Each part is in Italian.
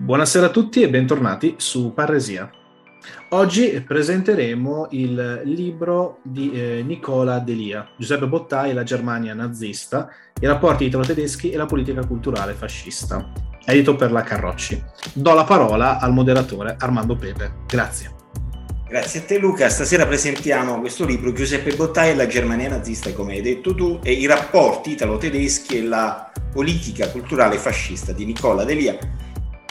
Buonasera a tutti e bentornati su Parresia. Oggi presenteremo il libro di eh, Nicola Delia, Giuseppe Bottai e la Germania nazista, i rapporti italo-tedeschi e la politica culturale fascista, edito per la Carrocci. Do la parola al moderatore Armando Pepe. Grazie. Grazie a te Luca, stasera presentiamo questo libro Giuseppe Bottai e la Germania nazista, come hai detto tu, e i rapporti italo-tedeschi e la politica culturale fascista di Nicola Delia,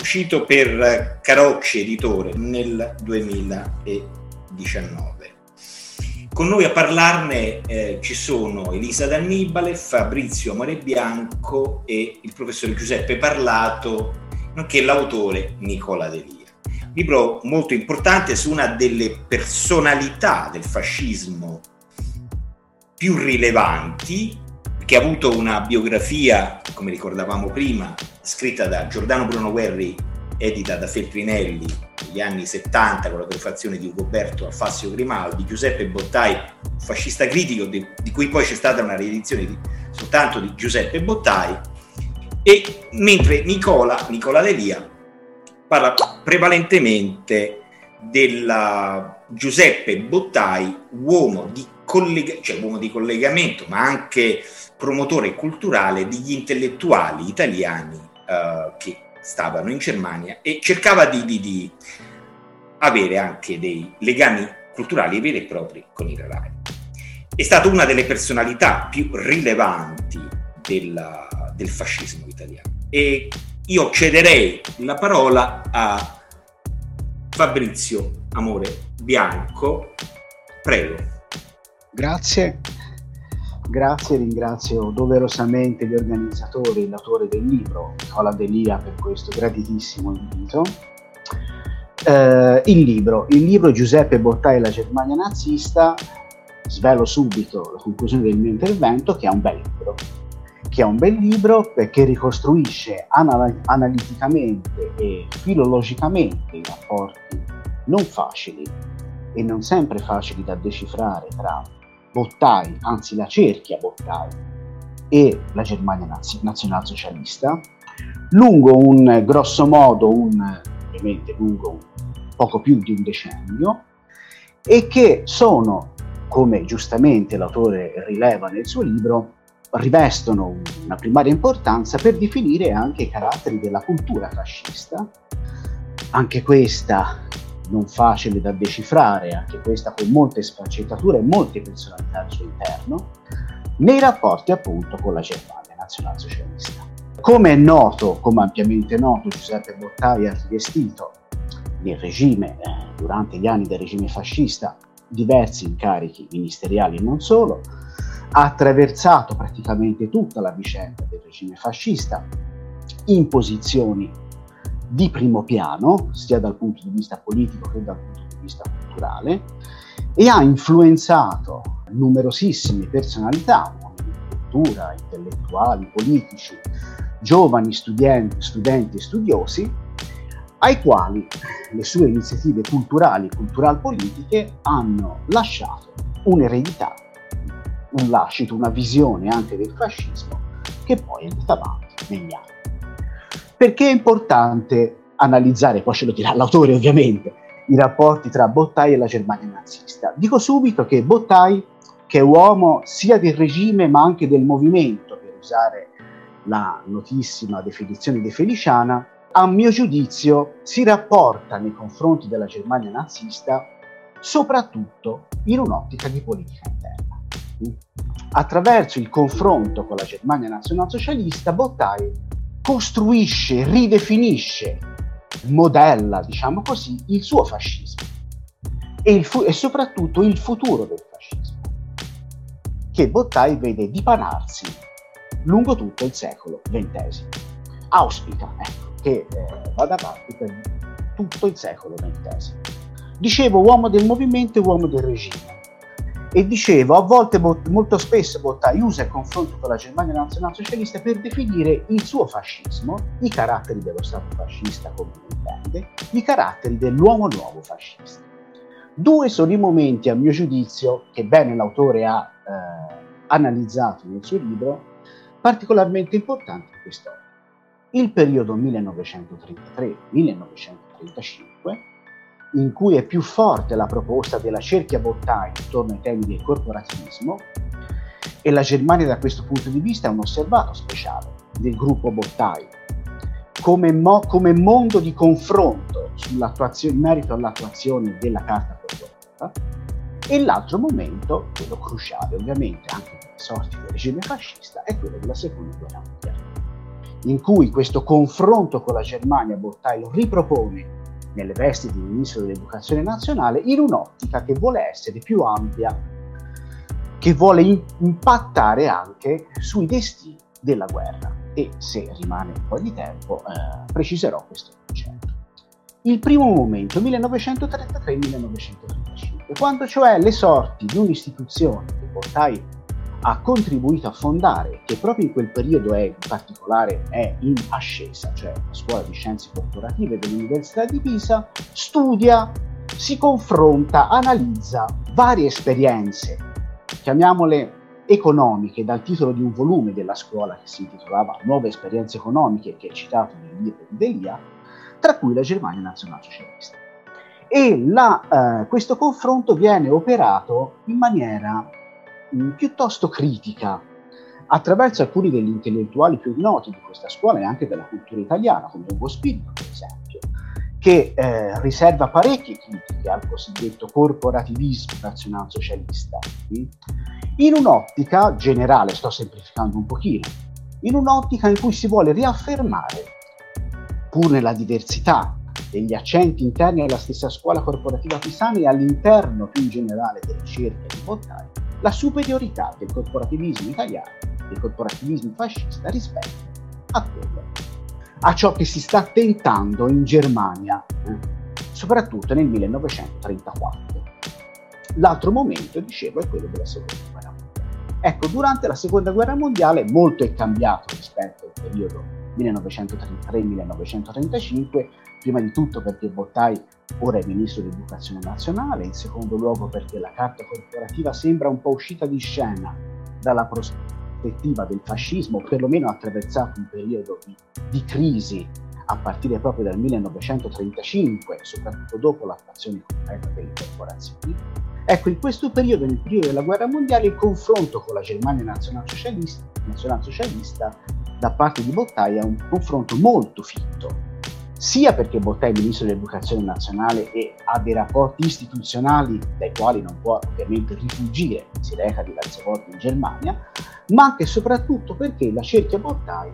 uscito per Carocci Editore nel 2019. Con noi a parlarne eh, ci sono Elisa D'Annibale, Fabrizio Amore Bianco e il professore Giuseppe Parlato, nonché l'autore Nicola Delia libro molto importante su una delle personalità del fascismo più rilevanti, che ha avuto una biografia, come ricordavamo prima, scritta da Giordano Bruno Guerri, edita da Feltrinelli negli anni 70 con la prefazione di Ugoberto Alfassio Grimaldi, Giuseppe Bottai, fascista critico, di, di cui poi c'è stata una riedizione di, soltanto di Giuseppe Bottai, e mentre Nicola, Nicola Delia, parla prevalentemente della Giuseppe Bottai, uomo di, collega- cioè uomo di collegamento, ma anche promotore culturale degli intellettuali italiani eh, che stavano in Germania e cercava di, di, di, avere anche dei legami culturali veri e propri con i Rai. È stata una delle personalità più rilevanti della, del fascismo italiano e io cederei la parola a Fabrizio Amore Bianco. Prego. Grazie. Grazie, ringrazio doverosamente gli organizzatori e l'autore del libro, Nicola Delia, per questo graditissimo invito. Eh, il libro, il libro Giuseppe Bottai e la Germania nazista, svelo subito la conclusione del mio intervento, che è un bel libro, che è un bel libro perché ricostruisce anal- analiticamente e filologicamente i rapporti non facili e non sempre facili da decifrare tra Bottai, anzi la cerchia Bottai e la Germania naz- nazionalsocialista, lungo un grosso modo, un, ovviamente lungo un, poco più di un decennio, e che sono, come giustamente l'autore rileva nel suo libro, rivestono una primaria importanza per definire anche i caratteri della cultura fascista, anche questa non facile da decifrare, anche questa con molte sfaccettature e molte personalità al suo interno, nei rapporti appunto con la Germania nazionalsocialista. Come è noto, come ampiamente noto, Giuseppe Bottai ha rivestito nel regime, eh, durante gli anni del regime fascista, diversi incarichi ministeriali e non solo, ha attraversato praticamente tutta la vicenda del regime fascista in posizioni di primo piano, sia dal punto di vista politico che dal punto di vista culturale, e ha influenzato numerosissime personalità, uomini di cultura, intellettuali, politici, giovani studenti, studenti e studiosi, ai quali le sue iniziative culturali e cultural-politiche hanno lasciato un'eredità un lascito, una visione anche del fascismo che poi è andata avanti negli anni. Perché è importante analizzare, poi ce lo dirà l'autore ovviamente, i rapporti tra Bottai e la Germania nazista? Dico subito che Bottai, che è uomo sia del regime ma anche del movimento, per usare la notissima definizione di Feliciana, a mio giudizio si rapporta nei confronti della Germania nazista soprattutto in un'ottica di politica interna attraverso il confronto con la Germania nazionalsocialista, Bottai costruisce, ridefinisce, modella, diciamo così, il suo fascismo e, fu- e soprattutto il futuro del fascismo, che Bottai vede dipanarsi lungo tutto il secolo XX. Auspica ecco, che eh, vada avanti per tutto il secolo XX. Dicevo uomo del movimento e uomo del regime. E dicevo, a volte molto spesso Bottai usa il confronto con la Germania nazionalsocialista per definire il suo fascismo, i caratteri dello Stato fascista come lo intende, i caratteri dell'uomo nuovo fascista. Due sono i momenti, a mio giudizio, che bene l'autore ha eh, analizzato nel suo libro, particolarmente importanti in quest'opera. Il periodo 1933-1935, in cui è più forte la proposta della cerchia Bottai intorno ai temi del corporativismo, e la Germania da questo punto di vista è un osservato speciale del gruppo Bottai, come, mo- come mondo di confronto in merito all'attuazione della Carta corporativa, e l'altro momento, quello cruciale ovviamente anche per le sorti del regime fascista, è quello della Seconda Guerra Mondiale, in cui questo confronto con la Germania Bottai lo ripropone nelle vesti di ministro dell'educazione nazionale in un'ottica che vuole essere più ampia, che vuole in- impattare anche sui destini della guerra e se rimane un po' di tempo eh, preciserò questo concetto. Il primo momento, 1933-1935, quando cioè le sorti di un'istituzione che Portai ha contribuito a fondare, che proprio in quel periodo è in particolare è in ascesa, cioè la scuola di scienze corporative dell'Università di Pisa, studia, si confronta, analizza varie esperienze, chiamiamole economiche, dal titolo di un volume della scuola che si intitolava Nuove esperienze economiche, che è citato nel libro di Delia, tra cui la Germania nazionalsocialista. E la, eh, questo confronto viene operato in maniera mh, piuttosto critica attraverso alcuni degli intellettuali più noti di questa scuola e anche della cultura italiana, come Ugo Spinto, per esempio, che eh, riserva parecchie critiche al cosiddetto corporativismo nazionalsocialista, mh? in un'ottica generale, sto semplificando un pochino, in un'ottica in cui si vuole riaffermare, pur nella diversità degli accenti interni alla stessa scuola corporativa pisana e all'interno più in generale delle ricerche di Bottai, la superiorità del corporativismo italiano, del corporativismo fascista rispetto a quello, a ciò che si sta tentando in Germania, eh, soprattutto nel 1934. L'altro momento, dicevo, è quello della seconda guerra mondiale. Ecco, durante la seconda guerra mondiale molto è cambiato rispetto al periodo 1933-1935, prima di tutto perché Bottai ora è ministro dell'educazione nazionale, in secondo luogo perché la carta corporativa sembra un po' uscita di scena dalla prospettiva del fascismo, perlomeno attraversato un periodo di, di crisi a partire proprio dal 1935, soprattutto dopo l'attuazione completa delle corporazioni. Ecco, in questo periodo, nel periodo della guerra mondiale, il confronto con la Germania nazionalsocialista, nazionalsocialista da parte di Bottai è un confronto molto fitto, sia perché Bottai è ministro dell'educazione nazionale e ha dei rapporti istituzionali dai quali non può ovviamente rifugire, si reca diverse volte in Germania, ma anche e soprattutto perché la cerchia Bottai,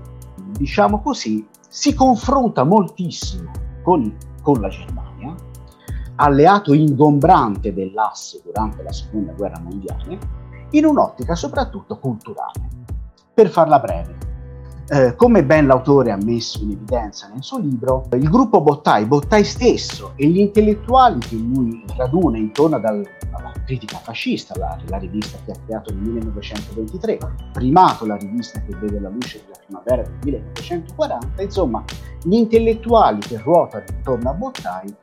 diciamo così, si confronta moltissimo con, con la Germania, alleato ingombrante dell'asse durante la seconda guerra mondiale, in un'ottica soprattutto culturale. Per farla breve, eh, come ben l'autore ha messo in evidenza nel suo libro, il gruppo Bottai, Bottai stesso e gli intellettuali che lui raduna intorno dal, alla critica fascista, la, la, rivista che ha creato nel 1923, primato la rivista che vede la luce della primavera del 1940, insomma, gli intellettuali che ruotano intorno a Bottai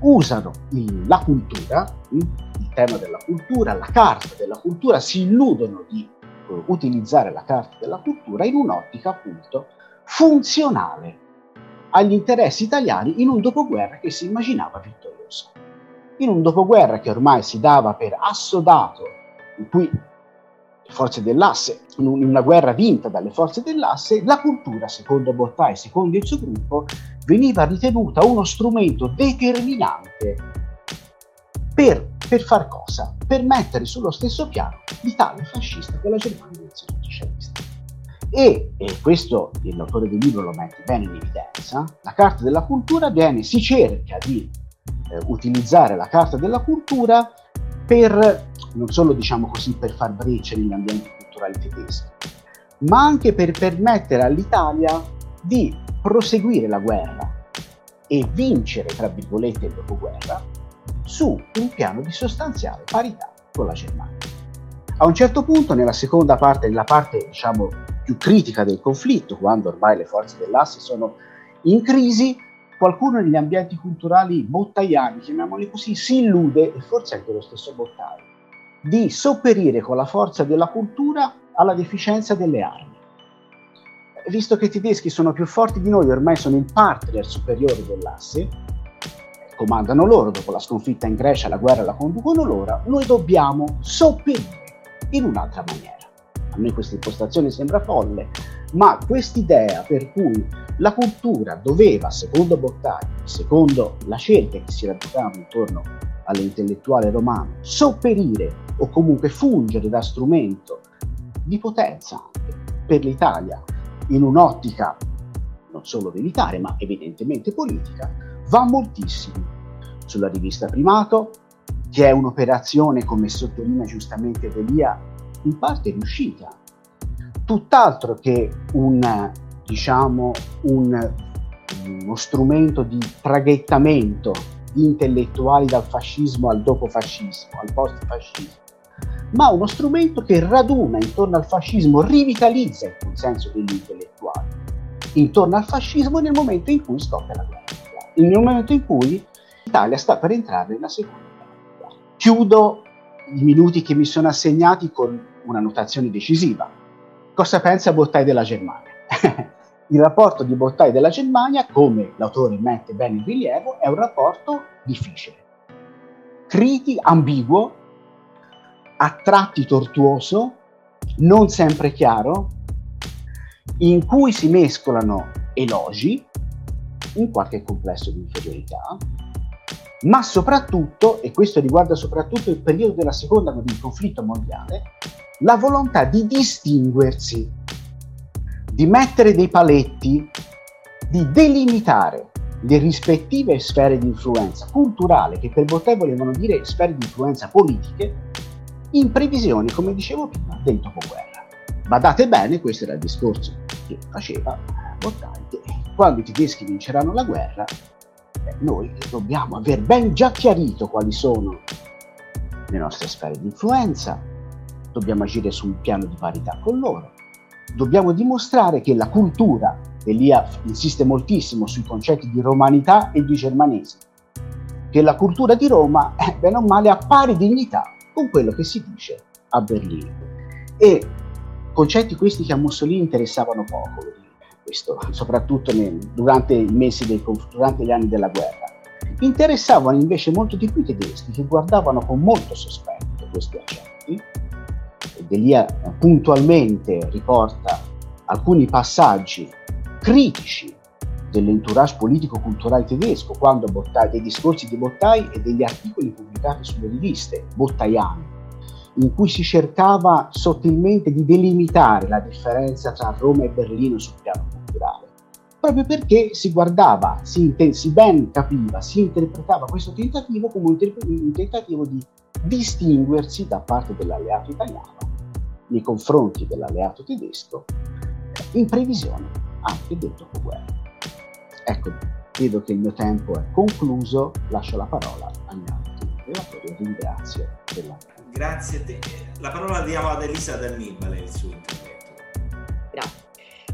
usano il, la cultura, il tema della cultura, la carta della cultura, si illudono di utilizzare la carta della cultura in un'ottica appunto funzionale agli interessi italiani in un dopoguerra che si immaginava vittorioso. In un dopoguerra che ormai si dava per assodato, in cui le forze dell'asse, in una guerra vinta dalle forze dell'asse, la cultura, secondo Bottai e secondo il suo gruppo, veniva ritenuta uno strumento determinante per, per far cosa? Per mettere sullo stesso piano l'Italia fascista con la Germania nazionalsocialista. E, e questo l'autore del libro lo mette bene in evidenza, la Carta della Cultura viene, si cerca di eh, utilizzare la Carta della Cultura per, non solo diciamo così, per far breccia negli ambienti culturali tedeschi, ma anche per permettere all'Italia di proseguire la guerra e vincere, tra virgolette, il dopoguerra su un piano di sostanziale parità con la Germania. A un certo punto, nella seconda parte, nella parte diciamo più critica del conflitto, quando ormai le forze dell'asse sono in crisi, qualcuno negli ambienti culturali bottaiani, chiamiamoli così, si illude, e forse anche lo stesso Bottai, di sopperire con la forza della cultura alla deficienza delle armi. Visto che i tedeschi sono più forti di noi, ormai sono il partner superiore dell'asse, comandano loro, dopo la sconfitta in Grecia la guerra la conducono loro, noi dobbiamo sopperire in un'altra maniera. A me questa impostazione sembra folle, ma quest'idea per cui la cultura doveva, secondo Bottari, secondo la cerchia che si radicava intorno all'intellettuale romano, sopperire o comunque fungere da strumento di potenza per l'Italia in un'ottica non solo militare ma evidentemente politica, va moltissimo. Sulla rivista Primato, che è un'operazione, come sottolinea giustamente Delia, in parte riuscita. Tutt'altro che un, diciamo, un, uno strumento di traghettamento di intellettuali dal fascismo al dopo fascismo, al post fascismo, ma uno strumento che raduna intorno al fascismo, rivitalizza il consenso degli intellettuali intorno al fascismo nel momento in cui scoppia la guerra nel momento in cui l'Italia sta per entrare nella seconda guerra Chiudo i minuti che mi sono assegnati con una notazione decisiva. Cosa pensa Bottai della Germania? Il rapporto di Bottai della Germania, come l'autore mette bene in rilievo, è un rapporto difficile, critico, ambiguo, a tratti tortuoso, non sempre chiaro, in cui si mescolano elogi, in qualche complesso di inferiorità, ma soprattutto, e questo riguarda soprattutto il periodo della seconda del conflitto mondiale, la volontà di distinguersi, di mettere dei paletti, di delimitare le rispettive sfere di influenza culturale, che per Bottè volevano dire sfere di influenza politiche, in previsione, come dicevo prima, del dopoguerra. Badate bene, questo era il discorso che faceva Bottai, che quando i tedeschi vinceranno la guerra, noi dobbiamo aver ben già chiarito quali sono le nostre sfere di influenza, dobbiamo agire su un piano di parità con loro, dobbiamo dimostrare che la cultura, e lì insiste moltissimo sui concetti di romanità e di germanese, che la cultura di Roma è bene o male a pari dignità con quello che si dice a Berlino. E concetti questi che a Mussolini interessavano poco, questo, soprattutto nel, durante del, durante gli anni della guerra. Interessavano invece molto di più i tedeschi che guardavano con molto sospetto questi accenti. Delia puntualmente riporta alcuni passaggi critici dell'entourage politico-culturale tedesco, quando Bottai, dei discorsi di Bottai e degli articoli pubblicati sulle riviste bottaiane, in cui si cercava sottilmente di delimitare la differenza tra Roma e Berlino sul piano culturale, proprio perché si guardava, si, si ben capiva, si interpretava questo tentativo come un, un tentativo di distinguersi da parte dell'alleato italiano nei confronti dell'alleato tedesco in previsione anche del dopoguerra. Ecco, vedo che il mio tempo è concluso, lascio la parola agli altri relatori e ringrazio della Grazie a te. La parola diamo ad Elisa D'Annibale, il suo intervento.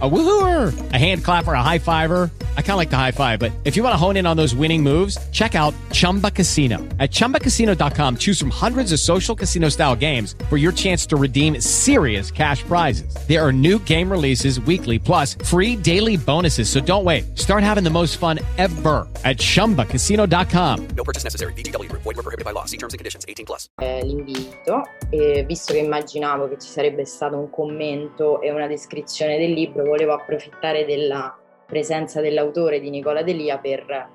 A woohooer, a hand clapper, a high fiver. I kind of like the high five, but if you want to hone in on those winning moves, check out Chumba Casino. At ChumbaCasino.com, choose from hundreds of social casino style games for your chance to redeem serious cash prizes. There are new game releases weekly, plus free daily bonuses. So don't wait. Start having the most fun ever at ChumbaCasino.com. No purchase necessary. BGW. Void were prohibited by law. See terms and conditions. 18 plus. Eh, l'invito, e visto che immaginavo che ci sarebbe stato un commento e una descrizione del libro, volevo approfittare della presenza dell'autore di Nicola Delia per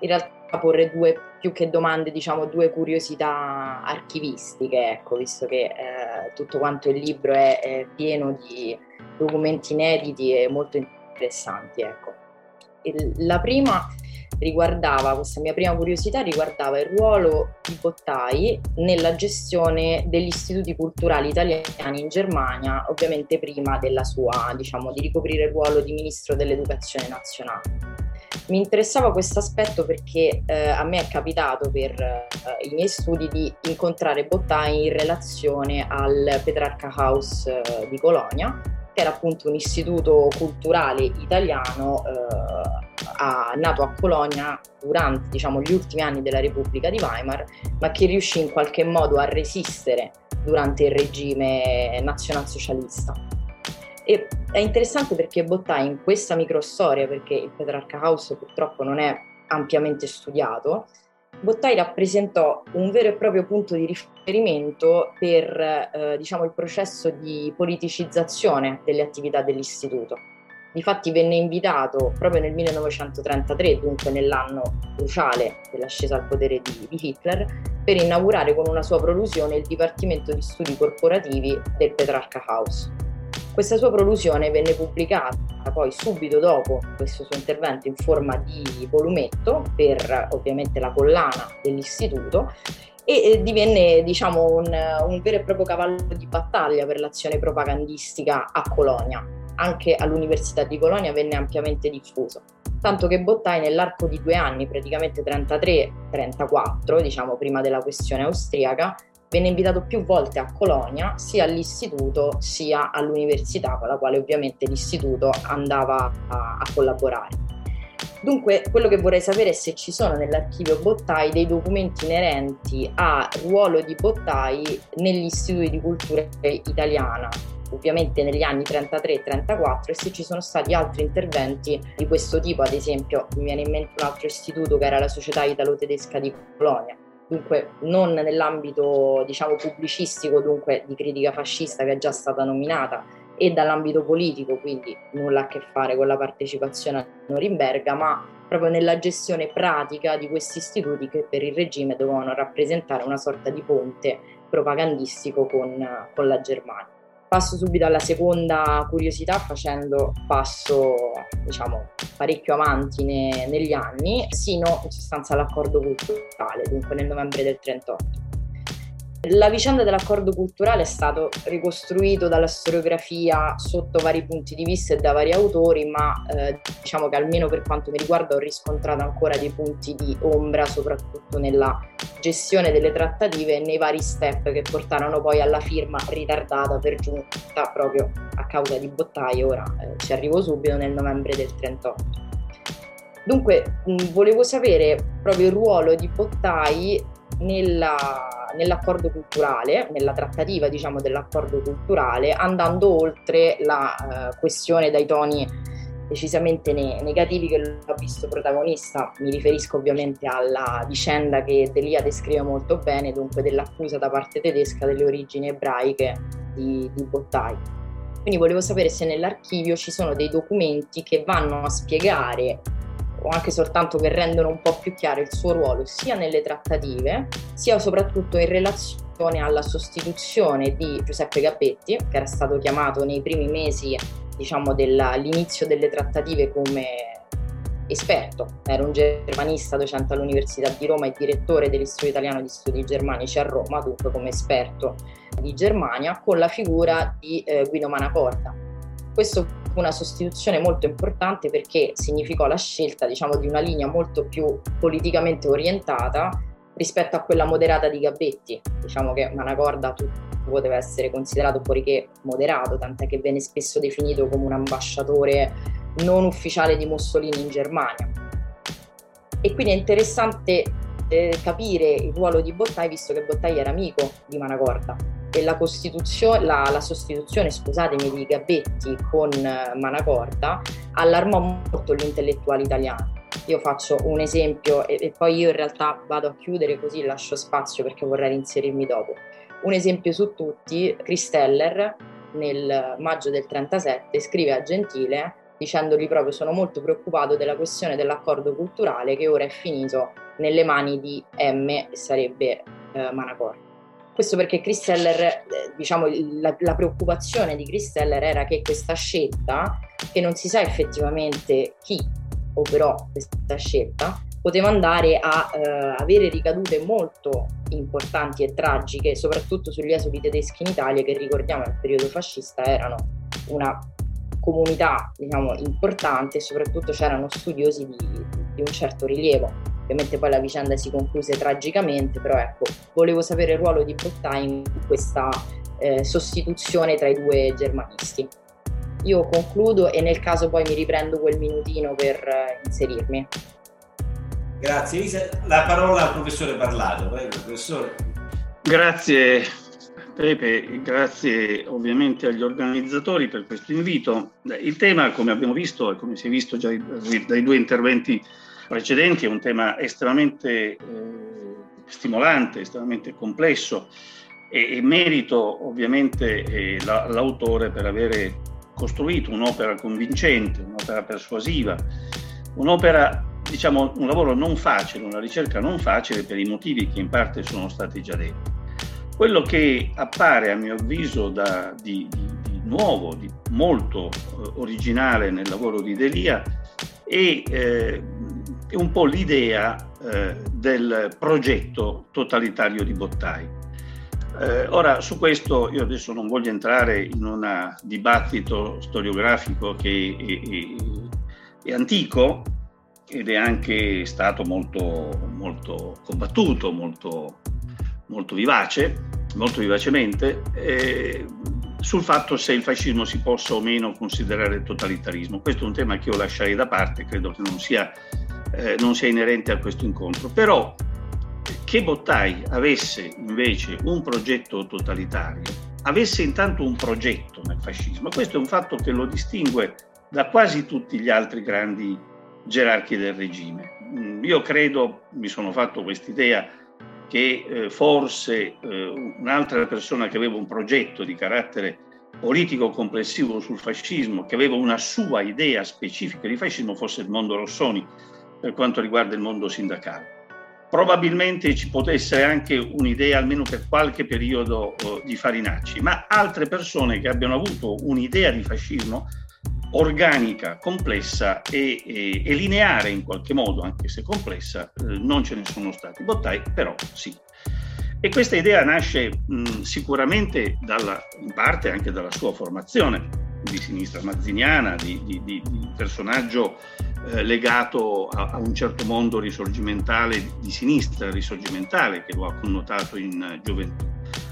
in realtà porre due più che domande, diciamo due curiosità archivistiche, ecco, visto che eh, tutto quanto il libro è, è, pieno di documenti inediti e molto interessanti, ecco. Il, la prima riguardava, questa mia prima curiosità riguardava il ruolo di Bottai nella gestione degli istituti culturali italiani in Germania, ovviamente prima della sua, diciamo, di ricoprire il ruolo di ministro dell'educazione nazionale. Mi interessava questo aspetto perché eh, a me è capitato per eh, i miei studi di incontrare Bottai in relazione al Petrarca House eh, di Colonia, che era appunto un istituto culturale italiano eh, a, nato a Colonia durante diciamo, gli ultimi anni della Repubblica di Weimar, ma che riuscì in qualche modo a resistere durante il regime nazionalsocialista. E è interessante perché Bottai in questa microstoria, perché il Petrarca House purtroppo non è ampiamente studiato, Bottai rappresentò un vero e proprio punto di riferimento per eh, diciamo, il processo di politicizzazione delle attività dell'istituto. Difatti venne invitato proprio nel 1933, dunque nell'anno cruciale dell'ascesa al potere di, di, Hitler, per inaugurare con una sua prolusione il Dipartimento di Studi Corporativi del Petrarca House. Questa sua prolusione venne pubblicata poi subito dopo questo suo intervento in forma di volumetto per ovviamente la collana dell'istituto e divenne diciamo un, un vero e proprio cavallo di battaglia per l'azione propagandistica a Colonia anche all'Università di Colonia venne ampiamente diffuso. Tanto che Bottai nell'arco di due anni, praticamente 33-34, diciamo prima della questione austriaca, venne invitato più volte a Colonia, sia all'istituto sia all'università, con la quale ovviamente l'istituto andava a, a collaborare. Dunque, quello che vorrei sapere è se ci sono nell'archivio Bottai dei documenti inerenti al ruolo di Bottai negli istituti di cultura italiana, ovviamente negli anni 33-34 e se ci sono stati altri interventi di questo tipo, ad esempio mi viene in mente un altro istituto che era la Società Italo-Tedesca di Colonia, dunque non nell'ambito diciamo pubblicistico, dunque di critica fascista che è già stata nominata e dall'ambito politico, quindi nulla a che fare con la partecipazione a Norimberga, ma proprio nella gestione pratica di questi istituti che per il regime dovevano rappresentare una sorta di ponte propagandistico con, con la Germania. Passo subito alla seconda curiosità facendo passo diciamo parecchio avanti ne, negli anni, sino in sostanza all'accordo culturale, dunque nel novembre del 38. La vicenda dell'accordo culturale è stato ricostruito dalla storiografia sotto vari punti di vista e da vari autori, ma eh, diciamo che almeno per quanto mi riguarda ho riscontrato ancora dei punti di ombra, soprattutto nella gestione delle trattative e nei vari step che portarono poi alla firma ritardata per giunta proprio a causa di Bottai, ora eh, ci arrivo subito nel novembre del 38. Dunque, mh, volevo sapere proprio il ruolo di Bottai nella, nell'accordo culturale, nella trattativa diciamo, dell'accordo culturale, andando oltre la uh, questione dai toni decisamente ne- negativi che l'ho visto protagonista. Mi riferisco ovviamente alla vicenda che Delia descrive molto bene, dunque dell'accusa da parte tedesca delle origini ebraiche di, di Bottai. Quindi volevo sapere se nell'archivio ci sono dei documenti che vanno a spiegare o anche soltanto che rendono un po' più chiaro il suo ruolo sia nelle trattative, sia soprattutto in relazione alla sostituzione di Giuseppe Gabbetti, che era stato chiamato nei primi mesi diciamo, dell'inizio delle trattative come esperto, era un germanista docente all'Università di Roma e direttore dell'Istituto Italiano di Studi Germanici a Roma, dunque come esperto di Germania, con la figura di eh, Guido Manacorda. Questo una sostituzione molto importante perché significò la scelta diciamo, di una linea molto più politicamente orientata, rispetto a quella moderata di Gabetti. Diciamo che Manacorda poteva essere considerato fuori che moderato, tant'è che venne spesso definito come un ambasciatore non ufficiale di Mussolini in Germania. E quindi è interessante eh, capire il ruolo di Bottai, visto che Bottai era amico di Manacorda e la, la, la sostituzione, scusatemi, di Gabetti con eh, Manacorda allarmò molto gli intellettuali italiani. Io faccio un esempio e, e poi io in realtà vado a chiudere così lascio spazio perché vorrei inserirmi dopo. Un esempio su tutti, Christeller nel maggio del 37 scrive a Gentile dicendogli proprio sono molto preoccupato della questione dell'accordo culturale che ora è finito nelle mani di M sarebbe eh, Manacor. Questo perché Christeller, eh, diciamo, la, la, preoccupazione di Christeller era che questa scelta, che non si sa effettivamente chi operò questa scelta, poteva andare a eh, avere ricadute molto importanti e tragiche, soprattutto sugli esuli tedeschi in Italia, che ricordiamo nel periodo fascista erano una comunità diciamo, importante e soprattutto c'erano studiosi di, di un certo rilievo. Ovviamente poi la vicenda si concluse tragicamente, però ecco, volevo sapere il ruolo di Bottai in questa eh, sostituzione tra i due germanisti. Io concludo e nel caso poi mi riprendo quel minutino per eh, inserirmi. Grazie Elisa. La parola al professore Parlato. Prego, professore. Grazie Pepe, grazie ovviamente agli organizzatori per questo invito. Il tema, come abbiamo visto e come si è visto già dai due interventi precedenti, è un tema estremamente eh, stimolante, estremamente complesso e, e merito ovviamente eh, la, l'autore per avere costruito un'opera convincente, un'opera persuasiva, un'opera, diciamo, un lavoro non facile, una ricerca non facile per i motivi che in parte sono stati già detti. Quello che appare a mio avviso da, di, di, di nuovo, di molto eh, originale nel lavoro di Delia è eh, è un po' l'idea eh, del progetto totalitario di Bottai. Eh, ora, su questo io adesso non voglio entrare in un dibattito storiografico che è, è, è, antico ed è anche stato molto, molto combattuto, molto, molto vivace, molto vivacemente, eh, sul fatto se il fascismo si possa o meno considerare totalitarismo. Questo è un tema che io lascerei da parte, credo che non sia eh, non sia inerente a questo incontro. Però che Bottai avesse invece un progetto totalitario, avesse intanto un progetto nel fascismo, questo è un fatto che lo distingue da quasi tutti gli altri grandi gerarchi del regime. Mm, io credo, mi sono fatto quest'idea, che eh, forse eh, un'altra persona che aveva un progetto di carattere politico complessivo sul fascismo, che aveva una sua idea specifica di fascismo, fosse il mondo Rossoni, per quanto riguarda il mondo sindacale. Probabilmente ci potesse essere anche un'idea, almeno per qualche periodo, eh, di Farinacci, ma altre persone che abbiano avuto un'idea di fascismo organica, complessa e, e, e lineare in qualche modo, anche se complessa, eh, non ce ne sono stati. Bottai però sì. E questa idea nasce mh, sicuramente dalla, in parte anche dalla sua formazione di sinistra mazziniana, di, di, di, di personaggio eh, legato a, a, un certo mondo risorgimentale di sinistra, risorgimentale, che lo ha connotato in uh, gioventù.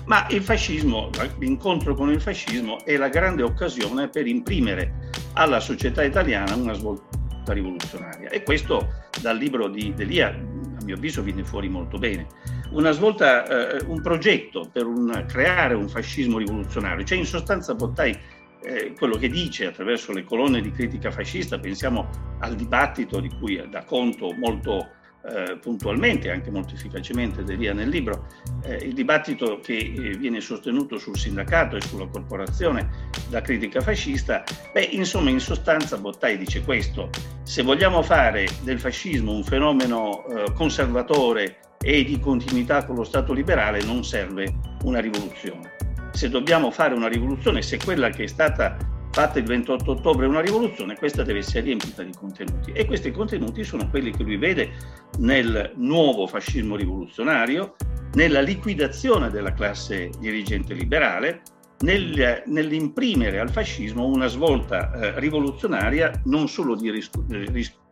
Ma il fascismo, l'incontro con il fascismo è la grande occasione per imprimere alla società italiana una svolta rivoluzionaria. E questo dal libro di Delia, a mio avviso, viene fuori molto bene. Una svolta, eh, un progetto per un, creare un fascismo rivoluzionario, cioè in sostanza Bottai eh, quello che dice attraverso le colonne di critica fascista, pensiamo al dibattito di cui dà conto molto eh, puntualmente, anche molto efficacemente Delia nel libro, eh, il dibattito che eh, viene sostenuto sul sindacato e sulla corporazione da critica fascista, beh, insomma, in sostanza Bottai dice questo, se vogliamo fare del fascismo un fenomeno eh, conservatore e di continuità con lo Stato liberale non serve una rivoluzione se dobbiamo fare una rivoluzione, se quella che è stata fatta il 28 ottobre è una rivoluzione, questa deve essere riempita di contenuti. E questi contenuti sono quelli che lui vede nel nuovo fascismo rivoluzionario, nella liquidazione della classe dirigente liberale, nel, nell'imprimere al fascismo una svolta eh, rivoluzionaria non solo di ris-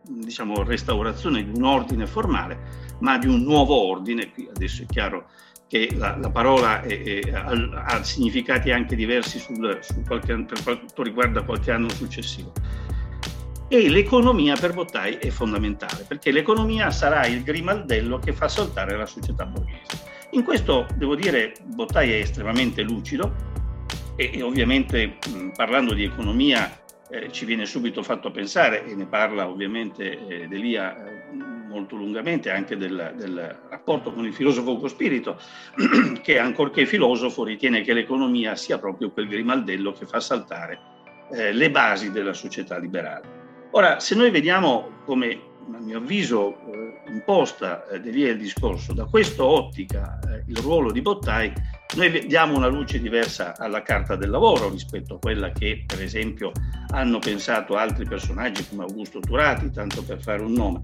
diciamo, restaurazione di un ordine formale, ma di un nuovo ordine. Qui adesso è chiaro che la, la parola è, è, ha, ha, significati anche diversi sul, sul qualche, per quanto riguarda qualche anno successivo. E l'economia per Bottai è fondamentale, perché l'economia sarà il grimaldello che fa saltare la società borghese. In questo, devo dire, Bottai è estremamente lucido e, e ovviamente mh, parlando di economia eh, ci viene subito fatto pensare, e ne parla ovviamente eh, Delia eh, molto lungamente, anche del, del, rapporto con il filosofo Ugo Spirito, che ancorché filosofo ritiene che l'economia sia proprio quel grimaldello che fa saltare eh, le basi della società liberale. Ora, se noi vediamo come a mio avviso eh, imposta eh, Delia il discorso, da questa ottica eh, il ruolo di Bottai, noi diamo una luce diversa alla carta del lavoro rispetto a quella che per esempio hanno pensato altri personaggi come Augusto Turati, tanto per fare un nome.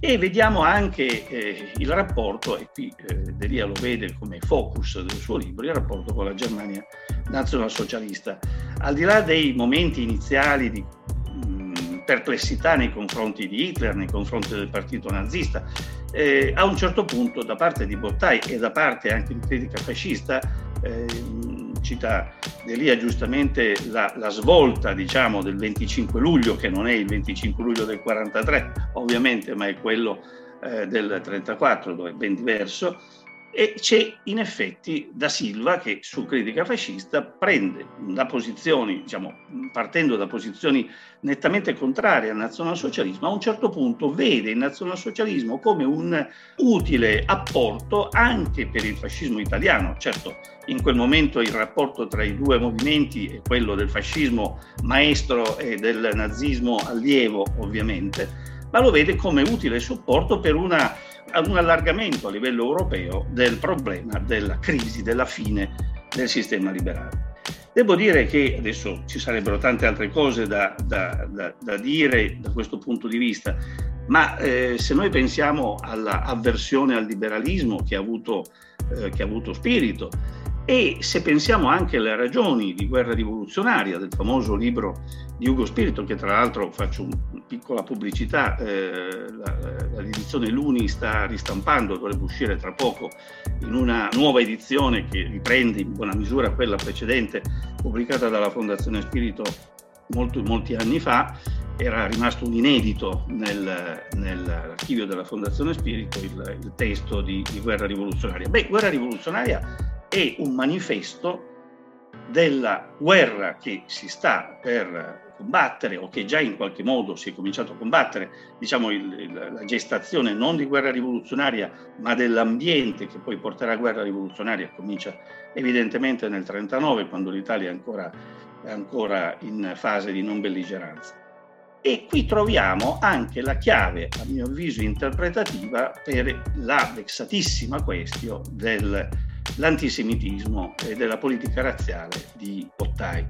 E vediamo anche eh, il rapporto, e qui eh, Delia lo vede come focus del suo libro, il rapporto con la Germania nazionalsocialista. Al di là dei momenti iniziali di perplessità nei confronti di Hitler, nei confronti del partito nazista. Eh, a un certo punto, da parte di Bottai e da parte anche di critica fascista, eh, cita Delia giustamente la, la, svolta diciamo, del 25 luglio, che non è il 25 luglio del 43 ovviamente, ma è quello eh, del 34, dove è ben diverso, e c'è in effetti Da Silva che su critica fascista prende da posizioni, diciamo, partendo da posizioni nettamente contrarie al nazionalsocialismo, a un certo punto vede il nazionalsocialismo come un utile apporto anche per il fascismo italiano. Certo, in quel momento il rapporto tra i due movimenti è quello del fascismo maestro e del nazismo allievo, ovviamente, ma lo vede come utile supporto per una ad un allargamento a livello europeo del problema della crisi, della fine del sistema liberale. Devo dire che adesso ci sarebbero tante altre cose da, da, da, da dire da questo punto di vista, ma eh, se noi pensiamo all'avversione al liberalismo che ha avuto, eh, che ha avuto spirito, e se pensiamo anche alle ragioni di guerra rivoluzionaria del famoso libro di Ugo Spirito, che tra l'altro faccio una piccola pubblicità, eh, la, l'edizione Luni sta ristampando, dovrebbe uscire tra poco in una nuova edizione che riprende in buona misura quella precedente pubblicata dalla Fondazione Spirito molto, molti anni fa, era rimasto un inedito nel, nell'archivio della Fondazione Spirito il, il testo di, di Guerra rivoluzionaria. Beh, Guerra rivoluzionaria è un manifesto della guerra che si sta per combattere o che già in qualche modo si è cominciato a combattere, diciamo il, il, la gestazione non di guerra rivoluzionaria ma dell'ambiente che poi porterà a guerra rivoluzionaria comincia evidentemente nel 1939 quando l'Italia è ancora, è ancora in fase di non belligeranza. E qui troviamo anche la chiave, a mio avviso, interpretativa per la vexatissima questione del l'antisemitismo e della politica razziale di Bottai.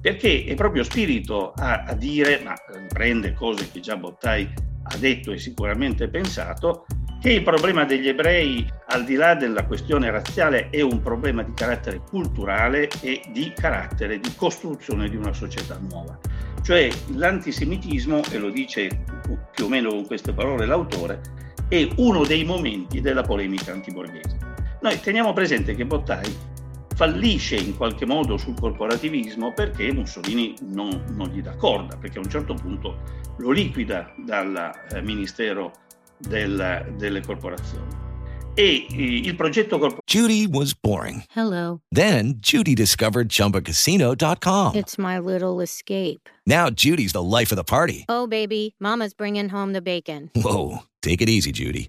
Perché è proprio spirito a, a dire, ma riprende cose che già Bottai ha detto e sicuramente pensato, che il problema degli ebrei, al di là della questione razziale, è un problema di carattere culturale e di carattere di costruzione di una società nuova. Cioè l'antisemitismo, e lo dice più o meno con queste parole l'autore, è uno dei momenti della polemica antiborghese. Noi teniamo presente che Bottai fallisce in qualche modo sul corporativismo perché Mussolini non, non gli dà corda, perché a un certo punto lo liquida dal eh, Ministero del, delle corporazioni. E eh, il progetto corporativo. Judy was boring. Hello. Then Judy discovered chumbacasino.com. It's my little escape. Now Judy's the life of the party. Oh, baby, Mama's bringing home the bacon. Whoa. Take it easy, Judy.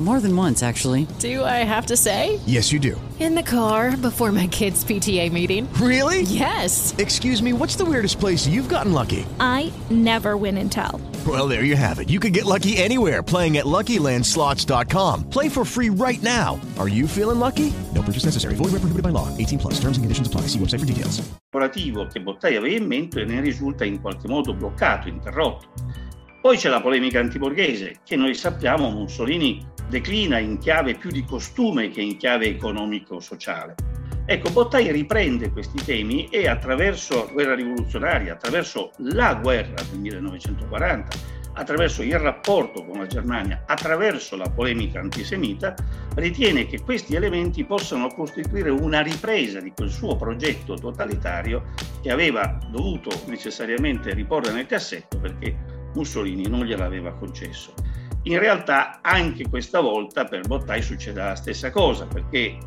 More than once, actually. Do I have to say? Yes, you do. In the car before my kids' PTA meeting. Really? Yes. Excuse me, what's the weirdest place you've gotten lucky? I never win and tell. Well, there you have it. You can get lucky anywhere playing at LuckyLandSlots.com. Play for free right now. Are you feeling lucky? No purchase necessary. Void where prohibited by law. 18 plus. Terms and conditions apply. See website for details. Operativo che Bottai aveva in mente ne risulta in qualche modo bloccato, interrotto. Poi c'è la polemica antiborghese, che noi sappiamo Mussolini declina in chiave più di costume che in chiave economico-sociale. Ecco, Bottai riprende questi temi e attraverso la guerra rivoluzionaria, attraverso la guerra del 1940, attraverso il rapporto con la Germania, attraverso la polemica antisemita, ritiene che questi elementi possano costituire una ripresa di quel suo progetto totalitario che aveva dovuto necessariamente riporre nel cassetto perché Mussolini non gliel'aveva concesso. In realtà anche questa volta per Bottai succede la stessa cosa, perché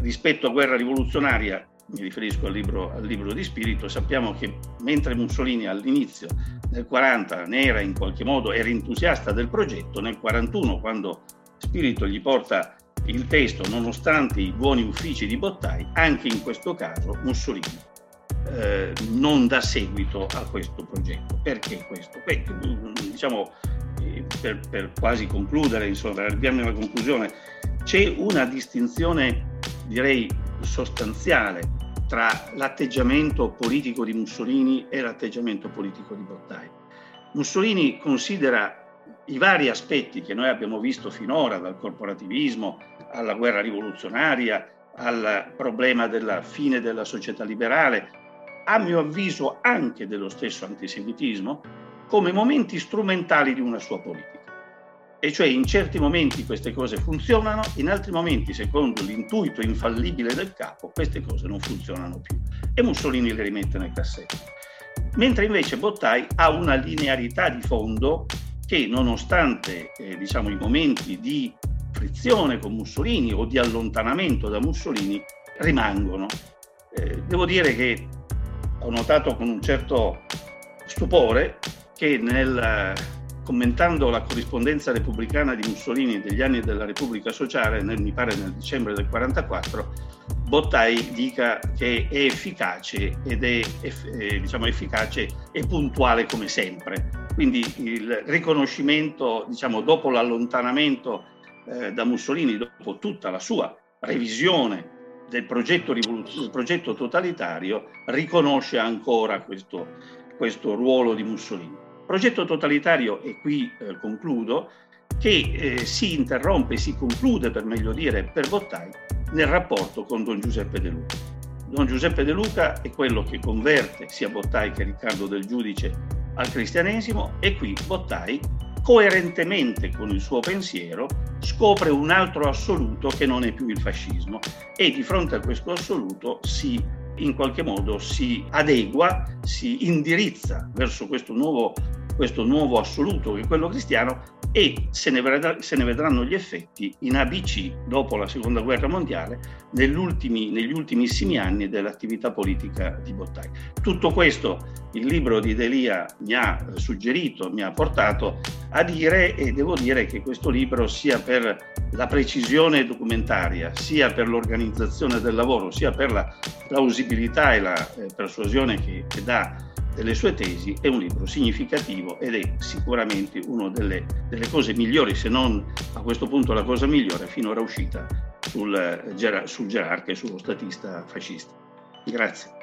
rispetto a guerra rivoluzionaria, mi riferisco al libro, al libro di spirito, sappiamo che mentre Mussolini all'inizio nel 40 ne era in qualche modo, era entusiasta del progetto, nel 41 quando Spirito gli porta il testo, nonostante i buoni uffici di Bottai, anche in questo caso Mussolini eh, non dà seguito a questo progetto. Perché questo? Beh, diciamo, eh, per, per, quasi concludere, insomma, arriviamo alla conclusione, c'è una distinzione, direi, sostanziale tra l'atteggiamento politico di Mussolini e l'atteggiamento politico di Bottai. Mussolini considera i vari aspetti che noi abbiamo visto finora, dal corporativismo alla guerra rivoluzionaria, al problema della fine della società liberale, a mio avviso anche dello stesso antisemitismo, come momenti strumentali di una sua politica. E cioè in certi momenti queste cose funzionano, in altri momenti, secondo l'intuito infallibile del capo, queste cose non funzionano più. E Mussolini le rimette nel cassetto. Mentre invece Bottai ha una linearità di fondo che nonostante eh, diciamo, i momenti di frizione con Mussolini o di allontanamento da Mussolini rimangono. Eh, devo dire che ho notato con un certo stupore che nel, commentando la corrispondenza repubblicana di Mussolini degli anni della Repubblica Sociale, nel, mi pare nel dicembre del 1944, Bottai dica che è efficace ed è, è diciamo, efficace e puntuale come sempre. Quindi il riconoscimento, diciamo, dopo l'allontanamento eh, da Mussolini, dopo tutta la sua revisione del progetto, del progetto totalitario riconosce ancora questo, questo, ruolo di Mussolini. Progetto totalitario, e qui eh, concludo, che eh, si interrompe, si conclude per meglio dire per Bottai nel rapporto con Don Giuseppe De Luca. Don Giuseppe De Luca è quello che converte sia Bottai che Riccardo del Giudice al cristianesimo e qui Bottai coerentemente con il suo pensiero, scopre un altro assoluto che non è più il fascismo e di fronte a questo assoluto si in qualche modo si adegua, si indirizza verso questo nuovo, questo nuovo assoluto che è quello cristiano e se ne, vedrà, se ne, vedranno gli effetti in ABC dopo la seconda guerra mondiale negli, ultimi, negli ultimissimi anni dell'attività politica di Bottai. Tutto questo il libro di Delia mi ha suggerito, mi ha portato a dire e devo dire che questo libro sia per la precisione documentaria, sia per l'organizzazione del lavoro, sia per la plausibilità e la eh, persuasione che, che dà delle sue tesi è un libro significativo ed è sicuramente una delle, delle, cose migliori, se non a questo punto la cosa migliore finora uscita sul, sul gerarca e sullo statista fascista. Grazie.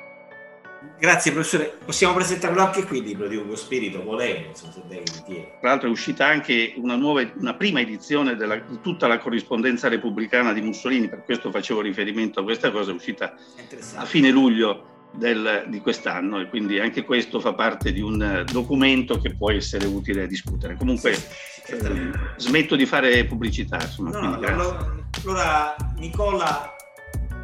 Grazie professore, possiamo presentarlo anche qui il libro di Ugo Spirito, volendo, se lei ritiene. Tra l'altro è uscita anche una, nuova, una prima edizione della, di tutta la corrispondenza repubblicana di Mussolini, per questo facevo riferimento a questa cosa, è uscita a fine luglio del, di quest'anno e quindi anche questo fa parte di un documento che può essere utile a discutere. Comunque eh, smetto di fare pubblicità. Insomma, no, no, allora Nicola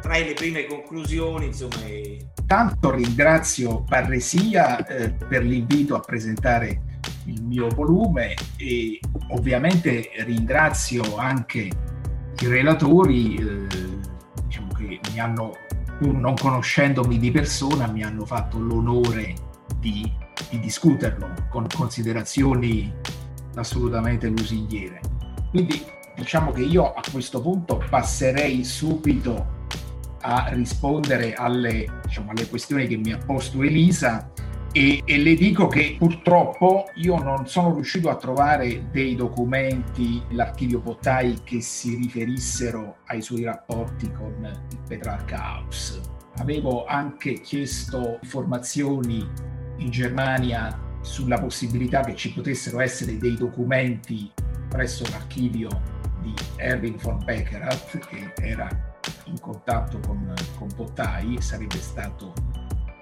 trae le prime conclusioni. Insomma, e... Tanto ringrazio Parresia eh, per l'invito a presentare il mio volume e ovviamente ringrazio anche i relatori eh, diciamo che mi hanno pur non conoscendomi di persona, mi hanno fatto l'onore di, di discuterlo con considerazioni assolutamente lusinghiere. Quindi diciamo che io a questo punto passerei subito a rispondere alle, diciamo, alle questioni che mi ha posto Elisa e, e, le dico che purtroppo io non sono riuscito a trovare dei documenti nell'archivio Bottai che si riferissero ai suoi rapporti con il Petrarca House. Avevo anche chiesto informazioni in Germania sulla possibilità che ci potessero essere dei documenti presso l'archivio di Erwin von Beckerath, che era in contatto con, con Bottai, sarebbe stato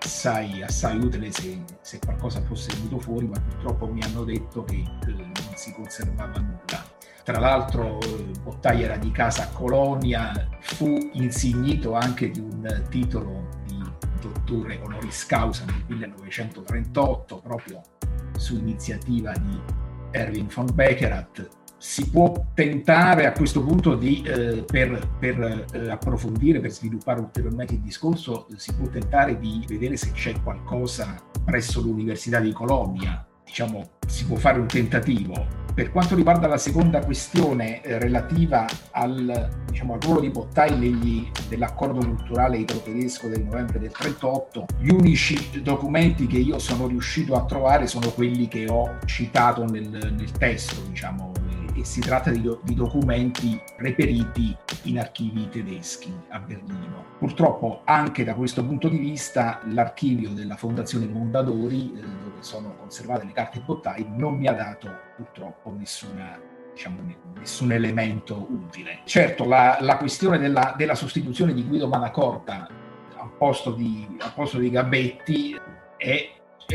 assai, assai utile se, se, qualcosa fosse venuto fuori, ma purtroppo mi hanno detto che eh, non si conservava nulla. Tra l'altro Bottai era di casa a Colonia, fu insignito anche di un titolo di dottore honoris causa nel 1938, proprio su iniziativa di Erwin von Beckerath, si può tentare a questo punto di, eh, per, per eh, approfondire, per sviluppare ulteriormente il discorso, si può tentare di vedere se c'è qualcosa presso l'Università di Colonia, diciamo, si può fare un tentativo. Per quanto riguarda la seconda questione eh, relativa al, diciamo, al, ruolo di Bottai negli, dell'accordo culturale italo-tedesco del novembre del 38, gli unici documenti che io sono riuscito a trovare sono quelli che ho citato nel, nel testo, diciamo, e si tratta di, di, documenti reperiti in archivi tedeschi a Berlino. Purtroppo anche da questo punto di vista l'archivio della Fondazione Mondadori, eh, dove sono conservate le carte Bottai, non mi ha dato purtroppo nessuna diciamo, nessun elemento utile. Certo, la, la questione della, della, sostituzione di Guido Manacorta al posto di, al posto di Gabetti è,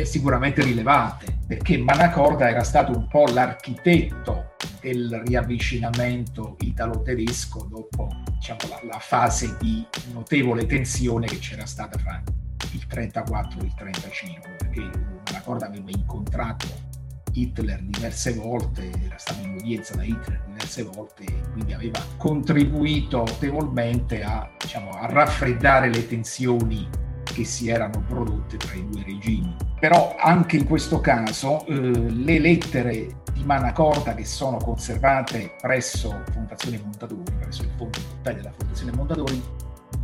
sicuramente rilevante, perché Manacorda era stato un po' l'architetto del riavvicinamento italo-tedesco dopo diciamo, la, la, fase di notevole tensione che c'era stata fra il 34 e il 35, perché Malacorda aveva incontrato Hitler diverse volte, era stato in udienza da Hitler diverse volte e quindi aveva contribuito notevolmente a, diciamo, a raffreddare le tensioni che si erano prodotte tra i due regimi. Però anche in questo caso eh, le lettere di Manacorda che sono conservate presso Fondazione Mondadori, presso il fondo della Fondazione Mondadori,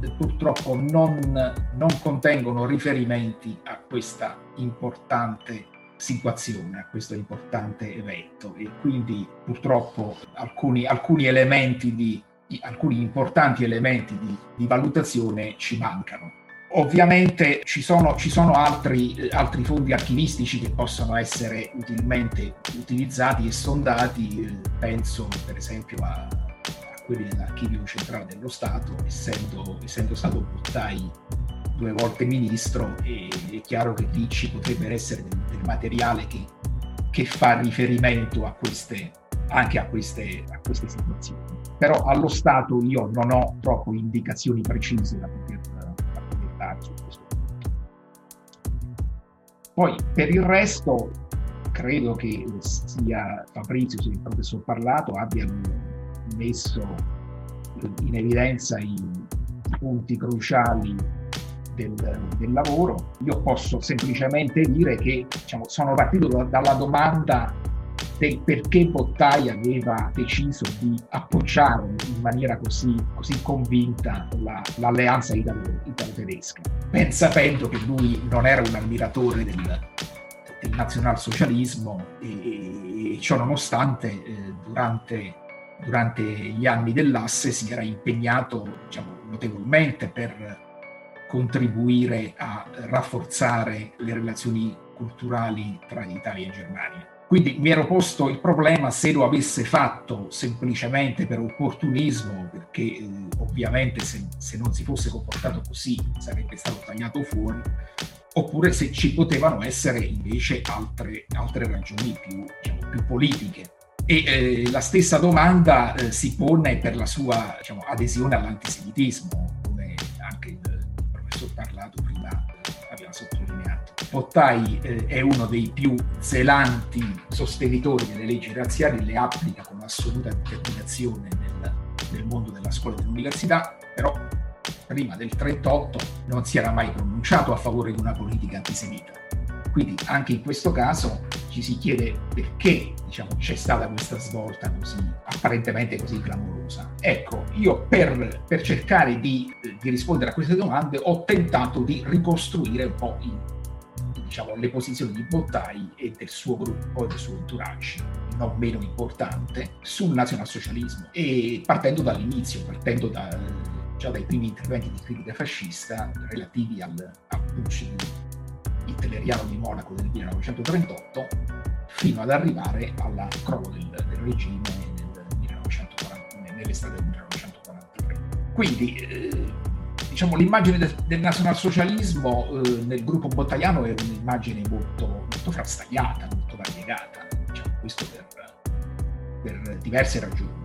eh, purtroppo non, non contengono riferimenti a questa importante situazione, a questo importante evento e quindi purtroppo alcuni, alcuni elementi di, alcuni importanti elementi di, di valutazione ci mancano. Ovviamente ci sono, ci sono altri, altri, fondi archivistici che possono essere utilmente utilizzati e sondati, penso per esempio a, a quelli dell'Archivio Centrale dello Stato, essendo, essendo stato Bottai due volte ministro, e, è chiaro che lì ci potrebbe essere del, del materiale che, che, fa riferimento a queste, anche a queste, a queste situazioni. Però allo Stato io non ho troppo indicazioni precise da poter su questo. Poi per il resto credo che sia Fabrizio sia il professor Parlato abbiano messo in evidenza i, i punti cruciali del, del, lavoro. Io posso semplicemente dire che diciamo, sono partito da, dalla domanda del perché Bottai aveva deciso di appoggiare in maniera così, così convinta la, l'alleanza italo-tedesca, ben sapendo che lui non era un ammiratore del, del nazionalsocialismo e, e ciò nonostante eh, durante, durante, gli anni dell'asse si era impegnato diciamo, notevolmente per contribuire a rafforzare le relazioni culturali tra Italia e Germania. Quindi mi ero posto il problema se lo avesse fatto semplicemente per opportunismo, perché eh, ovviamente se, se, non si fosse comportato così sarebbe stato tagliato fuori, oppure se ci potevano essere invece altre, altre ragioni più, diciamo, più politiche. E eh, la stessa domanda eh, si pone per la sua diciamo, adesione all'antisemitismo, come anche il professor Parlato prima aveva sottolineato. Bottai eh, è uno dei più zelanti sostenitori delle leggi razziali, le applica con assoluta determinazione nel, nel mondo della scuola e dell'università, però prima del 38 non si era mai pronunciato a favore di una politica antisemita. Quindi anche in questo caso ci si chiede perché diciamo, c'è stata questa svolta così apparentemente così clamorosa. Ecco, io per, per cercare di, di, rispondere a queste domande ho tentato di ricostruire un po' i, diciamo, le posizioni di Bottai e del suo gruppo e del suo entourage, non meno importante, sul nazionalsocialismo e partendo dall'inizio, partendo da, già dai primi interventi di critica fascista relativi al, al putsch hitleriano di Monaco del 1938 fino ad arrivare al crollo del, del regime nel 1940, nell'estate del 1943. Quindi eh, diciamo, l'immagine del, del nazionalsocialismo eh, nel gruppo bottaiano è un'immagine molto, molto frastagliata, molto variegata, diciamo, questo per, per diverse ragioni.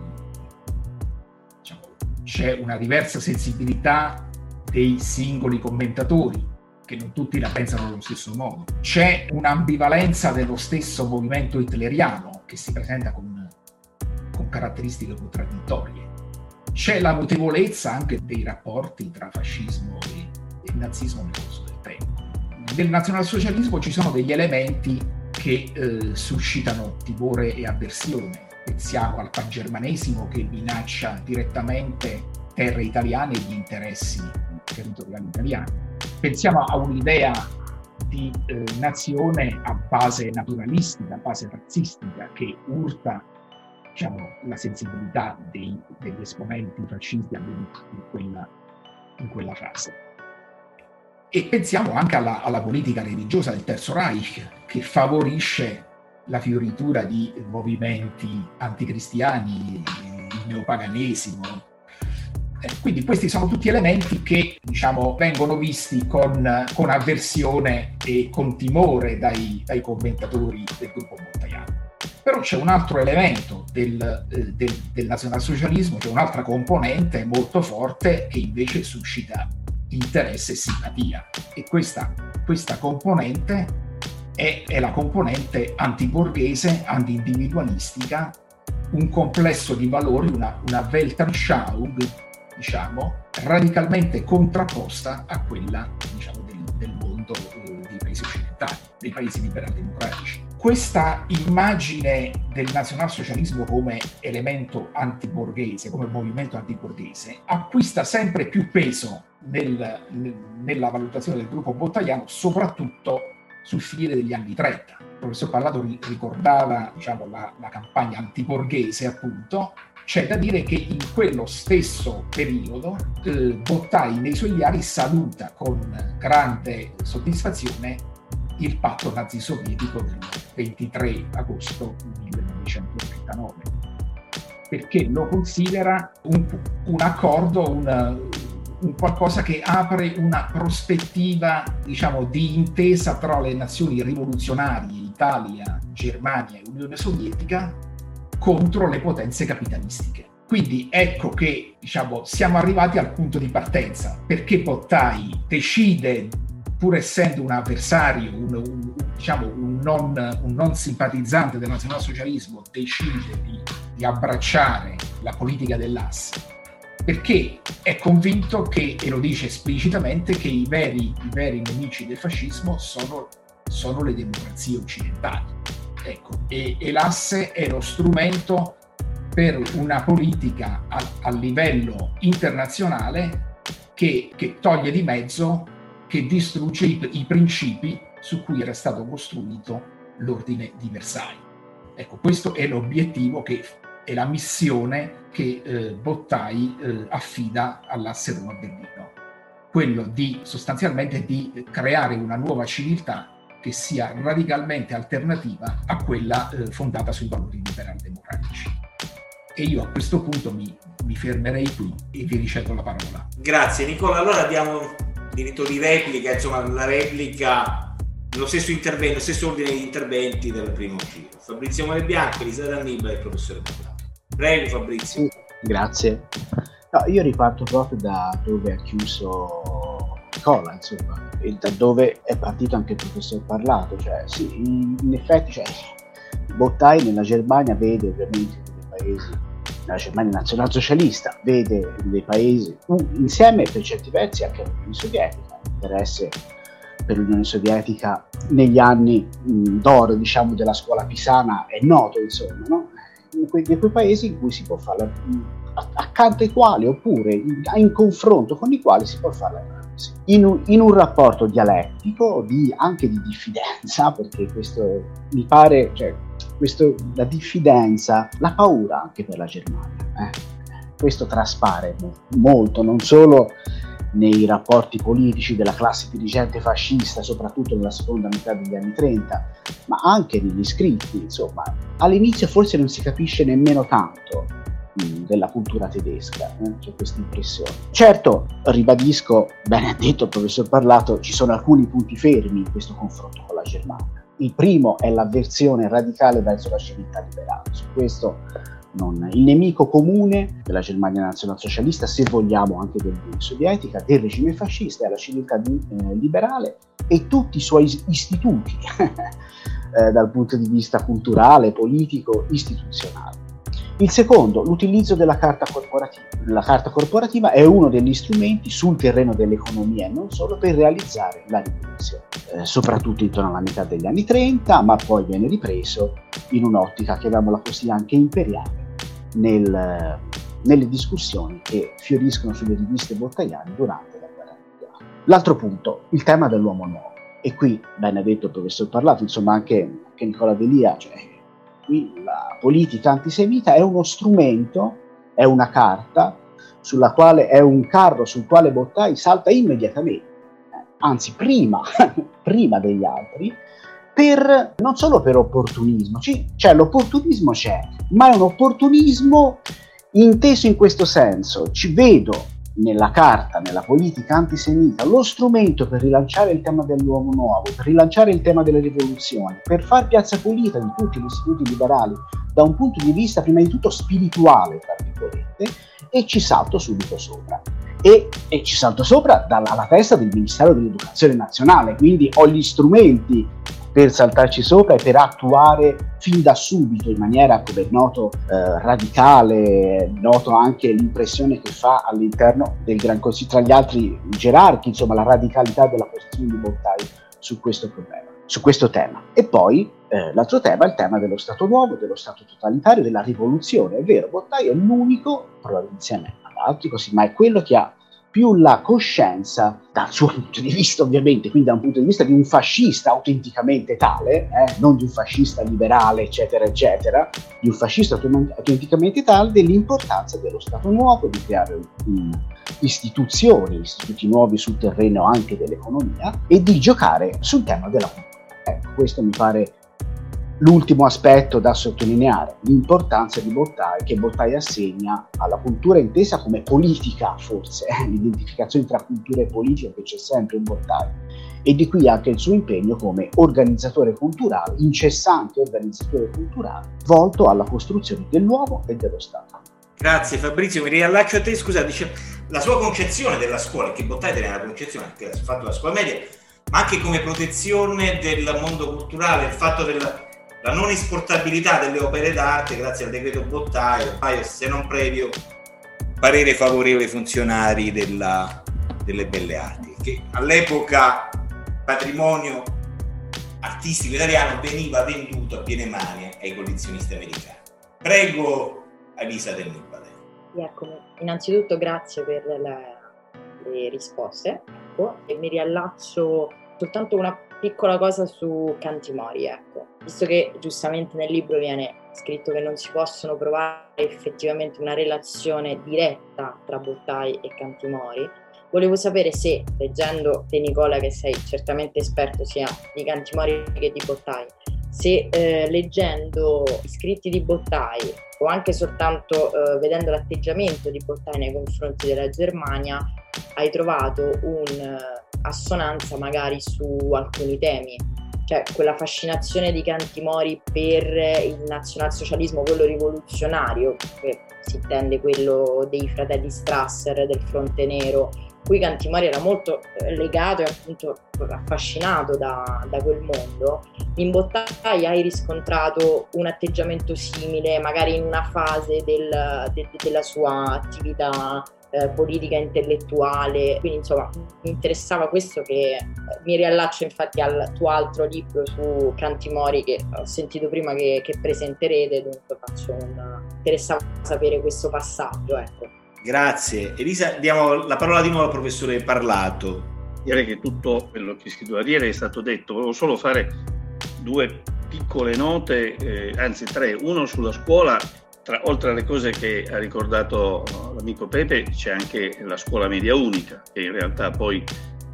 Diciamo, c'è una diversa sensibilità dei singoli commentatori, che non tutti la pensano allo stesso modo. C'è un'ambivalenza dello stesso movimento hitleriano che si presenta con, con caratteristiche contraddittorie. C'è la notevolezza anche dei rapporti tra fascismo e, e nazismo nel corso del tempo. Nel nazionalsocialismo ci sono degli elementi che eh, suscitano timore e avversione. Pensiamo al pangermanesimo che minaccia direttamente terre italiane e gli interessi territoriali italiani pensiamo a un'idea di eh, nazione a base naturalistica, a base razzistica, che urta diciamo, la sensibilità dei, degli esponenti fascisti in quella, in quella fase. E pensiamo anche alla, alla, politica religiosa del Terzo Reich, che favorisce la fioritura di movimenti anticristiani, il neopaganesimo, eh, quindi questi sono tutti elementi che diciamo, vengono visti con, con avversione e con timore dai, dai, commentatori del gruppo Montaiano. Però c'è un altro elemento del, eh, del, del nazionalsocialismo, c'è un'altra componente molto forte che invece suscita interesse e simpatia. E questa, questa componente è, è la componente antiborghese, anti-individualistica, un complesso di valori, una, una Weltanschauung diciamo, radicalmente contrapposta a quella diciamo, del, del mondo eh, dei paesi occidentali, dei paesi liberal democratici. Questa immagine del nazionalsocialismo come elemento antiborghese, come movimento antiborghese, acquista sempre più peso nel, nella valutazione del gruppo bottaiano, soprattutto sul finire degli anni 30. Il professor Pallato ricordava diciamo, la, la campagna antiborghese, appunto, c'è da dire che in quello stesso periodo eh, Bottai nei suoi diari saluta con grande soddisfazione il patto nazi-sovietico del 23 agosto 1939 perché lo considera un, un accordo, un, un, qualcosa che apre una prospettiva diciamo, di intesa tra le nazioni rivoluzionarie, Italia, Germania e Unione Sovietica, contro le potenze capitalistiche. Quindi ecco che diciamo, siamo arrivati al punto di partenza, perché Bottai decide, pur essendo un avversario, un, un, diciamo, un, non, un non, simpatizzante del nazionalsocialismo, decide di, di abbracciare la politica dell'asse perché è convinto che, e lo dice esplicitamente, che i veri, i veri nemici del fascismo sono, sono le democrazie occidentali. Ecco, e, e l'asse è lo strumento per una politica a, a livello internazionale che, che, toglie di mezzo, che distrugge i, i, principi su cui era stato costruito l'ordine di Versailles. Ecco, questo è l'obiettivo che è la missione che eh, Bottai eh, affida all'asse Roma-Berlino, quello di sostanzialmente di creare una nuova civiltà che sia radicalmente alternativa a quella eh, fondata sui valori liberali democratici. E io a questo punto mi, mi fermerei qui e vi ricevo la parola. Grazie Nicola, allora abbiamo diritto di replica, insomma la replica, lo stesso intervento, lo stesso ordine di interventi del primo giro. Fabrizio Mare Bianco, Elisa D'Annibale e il professore Ballato. Prego Fabrizio. Grazie. No, io riparto proprio da dove ha chiuso Nicola, insomma, e da dove è partito anche il professor Parlato. Cioè, sì, in, effetti, cioè, Bottai nella Germania vede ovviamente dei paesi, nella Germania nazionalsocialista, vede dei paesi, insieme per certi versi anche l'Unione Sovietica, interesse per l'Unione Sovietica negli anni d'oro diciamo, della scuola pisana è noto, insomma, no? in, quei, in quei paesi in cui si può fare accanto ai quali oppure in, in, confronto con i quali si può fare l'analisi. In un, in un rapporto dialettico, di, anche di diffidenza, perché questo mi pare, cioè, questo, la diffidenza, la paura anche per la Germania. Eh? Questo traspare molto, non solo nei rapporti politici della classe dirigente fascista, soprattutto nella seconda metà degli anni 30, ma anche negli scritti, insomma, all'inizio forse non si capisce nemmeno tanto mh, della cultura tedesca, eh? c'è questa impressione. Certo, ribadisco, bene ha detto il professor Parlato, ci sono alcuni punti fermi in questo confronto con la Germania. Il primo è l'avversione radicale verso la civiltà liberale, su questo non, il nemico comune della Germania nazionalsocialista, se vogliamo anche dell'Unione Sovietica, del regime fascista è la civiltà di, eh, liberale e tutti i suoi istituti eh, dal punto di vista culturale, politico, istituzionale. Il secondo, l'utilizzo della carta corporativa. La carta corporativa è uno degli strumenti sul terreno dell'economia e non solo per realizzare la rivoluzione, eh, soprattutto intorno alla metà degli anni 30, ma poi viene ripreso in un'ottica, chiamiamola così, anche imperiale, nel, nelle discussioni che fioriscono sulle riviste bottaiane durante la guerra mondiale. L'altro punto, il tema dell'uomo nuovo. E qui, bene detto il professor Parlato, insomma anche, anche Nicola Delia, cioè, qui la politica antisemita è uno strumento, è una carta sulla quale è un carro sul quale Bottai salta immediatamente, anzi prima, prima degli altri, per, non solo per opportunismo, cioè l'opportunismo c'è, ma è un opportunismo inteso in questo senso, ci vedo nella carta, nella politica antisemita, lo strumento per rilanciare il tema dell'uomo nuovo, per rilanciare il tema delle rivoluzioni, per far piazza pulita di tutti gli istituti liberali da un punto di vista prima di tutto spirituale, tra virgolette, e ci salto subito sopra. E, e ci salto sopra dalla, alla testa del Ministero dell'Educazione Nazionale, quindi ho gli strumenti per saltarci sopra e per attuare fin da subito in maniera, come è noto, eh, radicale, noto anche l'impressione che fa all'interno del Gran Consiglio, tra gli altri gerarchi, insomma la radicalità della posizione di Bottai su questo problema, su questo tema. E poi eh, l'altro tema è il tema dello Stato nuovo, dello Stato totalitario, della rivoluzione. È vero, Bottai è l'unico, probabilmente ad altri così, ma è quello che ha più la coscienza, dal suo punto di vista ovviamente, quindi da un punto di vista di un fascista autenticamente tale, eh, non di un fascista liberale, eccetera, eccetera, di un fascista autenticamente tale, dell'importanza dello Stato nuovo, di creare um, istituzioni, istituti nuovi sul terreno anche dell'economia e di giocare sul tema della cultura. Ecco, questo mi pare L'ultimo aspetto da sottolineare, l'importanza di Bottai, che Bottai assegna alla cultura intesa come politica, forse, eh, l'identificazione tra cultura e politica che c'è sempre in Bottai, e di qui anche il suo impegno come organizzatore culturale, incessante organizzatore culturale, volto alla costruzione dell'uomo e dello Stato. Grazie Fabrizio, mi riallaccio a te, scusa, dice, la sua concezione della scuola, che Bottai teneva la concezione, che ha fatto la scuola media, ma anche come protezione del mondo culturale, il fatto del la non esportabilità delle opere d'arte grazie al decreto Bottaio, se non previo parere favorevole ai funzionari della, delle belle arti, che all'epoca patrimonio artistico italiano veniva venduto a piene mani ai collezionisti americani. Prego Elisa Del Nibale. Eccomi, innanzitutto grazie per le, le risposte ecco, e mi riallaccio soltanto una piccola cosa su Cantimori, ecco. Visto che giustamente nel libro viene scritto che non si possono provare effettivamente una relazione diretta tra Bottai e Cantimori, volevo sapere se, leggendo te Nicola che sei certamente esperto sia di Cantimori che di Bottai, se eh, leggendo i scritti di Bottai o anche soltanto eh, vedendo l'atteggiamento di Bottai nei confronti della Germania, hai trovato un'assonanza eh, magari su alcuni temi, cioè quella fascinazione di Cantimori per il nazionalsocialismo, quello rivoluzionario, che si intende quello dei fratelli Strasser, del Fronte Nero, cui Cantimori era molto eh, legato e appunto affascinato da, da quel mondo, in Bottai hai riscontrato un atteggiamento simile, magari in una fase del, de, della sua attività eh, politica intellettuale, quindi insomma mi interessava questo che eh, mi riallaccio infatti al tuo altro libro su Cantimori che ho sentito prima che, che presenterete, dunque faccio un... interessava sapere questo passaggio. Ecco. Grazie. Elisa, diamo la parola di nuovo al professore Parlato. Direi che tutto quello che si doveva dire è stato detto, volevo solo fare due piccole note, eh, anzi tre, uno sulla scuola tra, oltre alle cose che ha ricordato l'amico Pepe, c'è anche la scuola media unica, che in realtà poi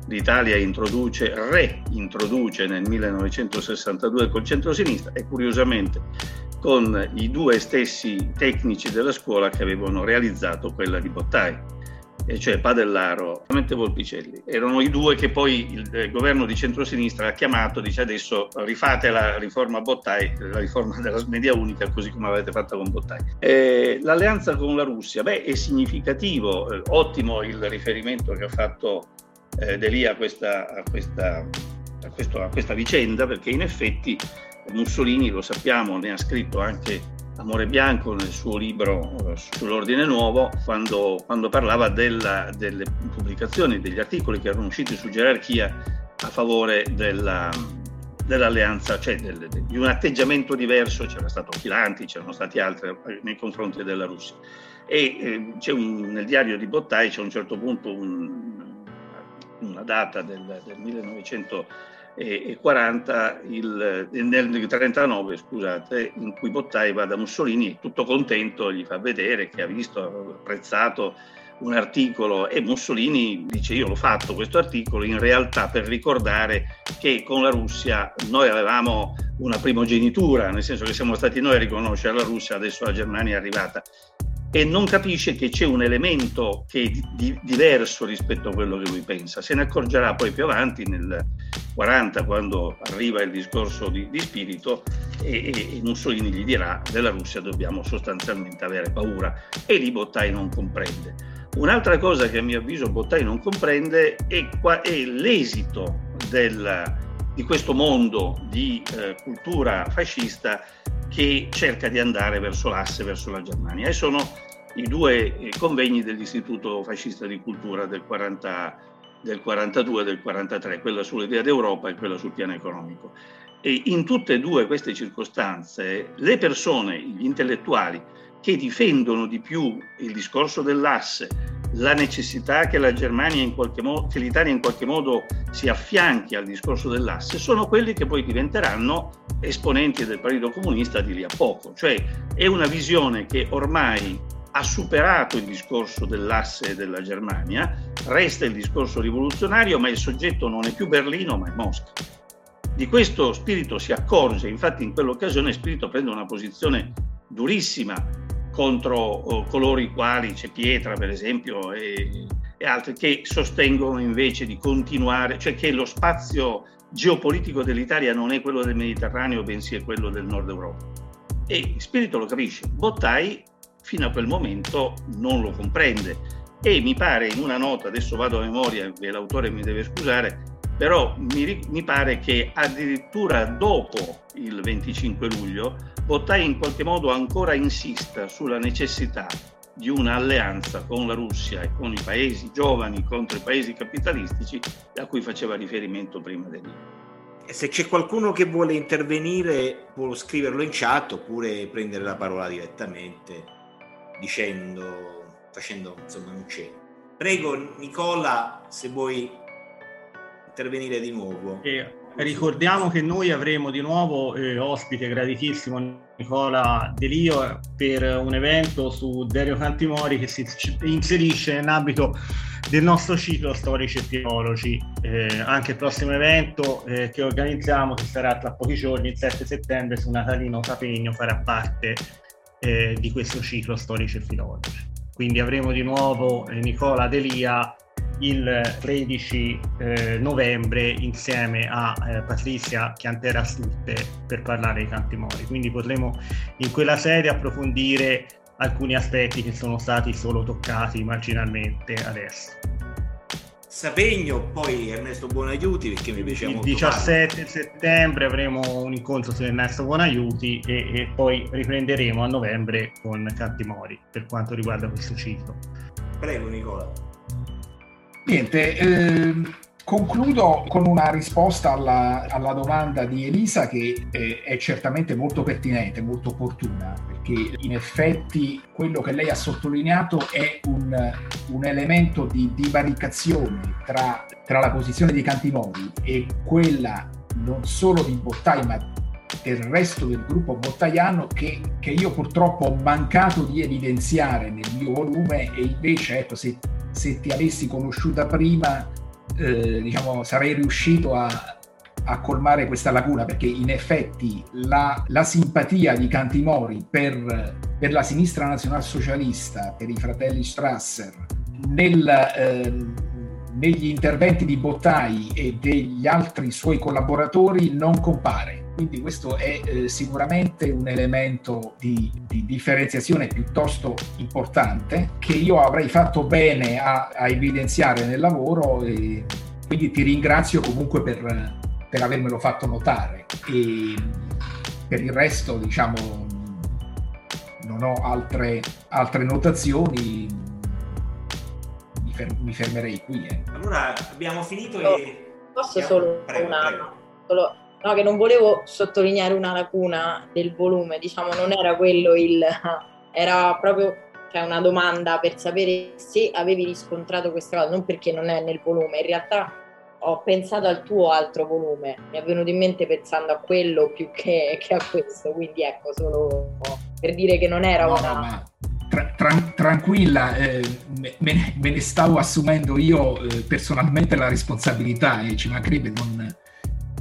l'Italia introduce, reintroduce nel 1962 col centro-sinistra e curiosamente con i due stessi tecnici della scuola che avevano realizzato quella di Bottai cioè Padellaro e Volpicelli. Erano i due che poi il governo di centrosinistra ha chiamato, dice adesso rifate la riforma Bottai, la riforma della media unica così come avete fatto con Bottai. E l'alleanza con la Russia, beh è significativo, eh, ottimo il riferimento che ha fatto eh, Delia a questa, a, questa, a, questo, a questa vicenda perché in effetti Mussolini, lo sappiamo, ne ha scritto anche Amore Bianco nel suo libro eh, sull'ordine nuovo quando, quando parlava della, delle pubblicazioni, degli articoli che erano usciti su gerarchia a favore della, dell'alleanza, cioè del, di un atteggiamento diverso, c'era stato Chilanti, c'erano stati altri eh, nei confronti della Russia. E eh, un, nel diario di Bottai c'è a un certo punto un, una data del, del 1900 e 40 il, nel 39 scusate in cui Bottai va da Mussolini tutto contento gli fa vedere che ha visto ha apprezzato un articolo e Mussolini dice io l'ho fatto questo articolo in realtà per ricordare che con la Russia noi avevamo una primogenitura nel senso che siamo stati noi a riconoscere la Russia adesso la Germania è arrivata e non capisce che c'è un elemento che è di, diverso rispetto a quello che lui pensa. Se ne accorgerà poi più avanti nel 40 quando arriva il discorso di, di spirito e, e, Mussolini gli dirà della Russia dobbiamo sostanzialmente avere paura e lì Bottai non comprende. Un'altra cosa che a mio avviso Bottai non comprende è, qua, è l'esito del, di questo mondo di eh, cultura fascista che cerca di andare verso l'asse, verso la Germania. E sono i due eh, convegni dell'Istituto Fascista di Cultura del, 40, del 42 e del 43, quella sull'idea d'Europa e quella sul piano economico. E in tutte e due queste circostanze le persone, gli intellettuali, che difendono di più il discorso dell'asse, la necessità che la Germania in qualche modo, che l'Italia in qualche modo si affianchi al discorso dell'asse, sono quelli che poi diventeranno esponenti del Partito Comunista di lì a poco. Cioè è una visione che ormai ha superato il discorso dell'asse della Germania, resta il discorso rivoluzionario, ma il soggetto non è più Berlino, ma è Mosca. Di questo Spirito si accorge, infatti in quell'occasione Spirito prende una posizione durissima contro oh, coloro i quali, c'è Pietra per esempio e, e altri, che sostengono invece di continuare, cioè che lo spazio geopolitico dell'Italia non è quello del Mediterraneo, bensì è quello del nord Europa. E Spirito lo capisce. Bottai fino a quel momento non lo comprende e mi pare in una nota, adesso vado a memoria l'autore mi deve scusare, però mi, mi pare che addirittura dopo il 25 luglio Bottai in qualche modo ancora insista sulla necessità di un'alleanza con la Russia e con i paesi giovani contro i paesi capitalistici a cui faceva riferimento prima del Se c'è qualcuno che vuole intervenire può scriverlo in chat oppure prendere la parola direttamente dicendo, facendo insomma un cenno. Prego Nicola se vuoi intervenire di nuovo. E ricordiamo che noi avremo di nuovo eh, ospite graditissimo Nicola Delio per un evento su Dario Cantimori che si inserisce nell'ambito del nostro ciclo Storici e Filologi. Eh, anche il prossimo evento eh, che organizziamo, che sarà tra pochi giorni, il 7 settembre, su Natalino Capegno, farà parte eh, di questo ciclo storici e filologi. Quindi avremo di nuovo eh, Nicola Delia il 13 eh, novembre insieme a eh, Patrizia Chiantera Stutte per parlare dei canti mori. Quindi potremo in quella sede approfondire alcuni aspetti che sono stati solo toccati marginalmente adesso. Sapegno, poi Ernesto Buonaiuti perché mi piace il molto. Il 17 farlo. settembre avremo un incontro su Ernesto Buonaiuti e, e, poi riprenderemo a novembre con Cantimori per quanto riguarda questo ciclo. Prego Nicola. Niente, ehm, concludo con una risposta alla, alla, domanda di Elisa che eh, è certamente molto pertinente, molto opportuna, perché in effetti quello che lei ha sottolineato è un, un elemento di divaricazione tra, tra la posizione di Cantimori e quella non solo di Bottai ma del resto del gruppo bottaiano che, che, io purtroppo ho mancato di evidenziare nel mio volume e invece ecco se, se ti avessi conosciuta prima eh, diciamo sarei riuscito a, a, colmare questa lacuna perché in effetti la, la simpatia di Cantimori per, per, la sinistra nazionalsocialista, per i fratelli Strasser nel, eh, negli interventi di Bottai e degli altri suoi collaboratori non compare quindi questo è eh, sicuramente un elemento di, di, differenziazione piuttosto importante che io avrei fatto bene a, a evidenziare nel lavoro e quindi ti ringrazio comunque per, per avermelo fatto notare. E per il resto, diciamo, non ho altre, altre notazioni, fer- mi fermerei qui. Eh. Allora abbiamo finito e... Posso solo prego, una... Prego. Solo no, che non volevo sottolineare una lacuna del volume, diciamo, non era quello il... era proprio cioè, una domanda per sapere se avevi riscontrato questa cosa, non perché non è nel volume, in realtà ho pensato al tuo altro volume, mi è venuto in mente pensando a quello più che, che a questo, quindi ecco, solo per dire che non era no, una... No, Tra, tra, tranquilla, eh, me, me, ne stavo assumendo io eh, personalmente la responsabilità e ci mancherebbe non,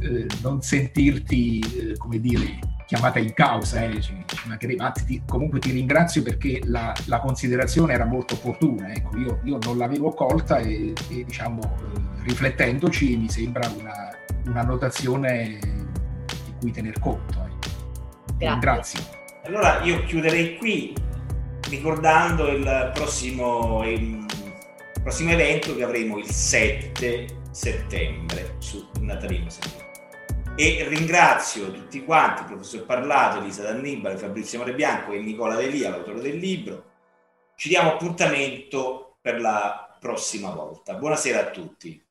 eh, non sentirti, eh, come dire, chiamata in causa, eh, ci, ci ti, comunque ti ringrazio perché la, la, considerazione era molto opportuna, ecco, io, io non l'avevo colta e, e diciamo, eh, riflettendoci mi sembra una, una, notazione di cui tener conto. Eh. Grazie. Grazie. Allora io chiuderei qui ricordando il prossimo, il prossimo evento che avremo il 7 settembre su Natalino Settimana e ringrazio tutti quanti, il professor Parlato, Elisa D'Annibale, Fabrizio Morebianco e Nicola Delia, l'autore del libro. Ci diamo appuntamento per la prossima volta. Buonasera a tutti.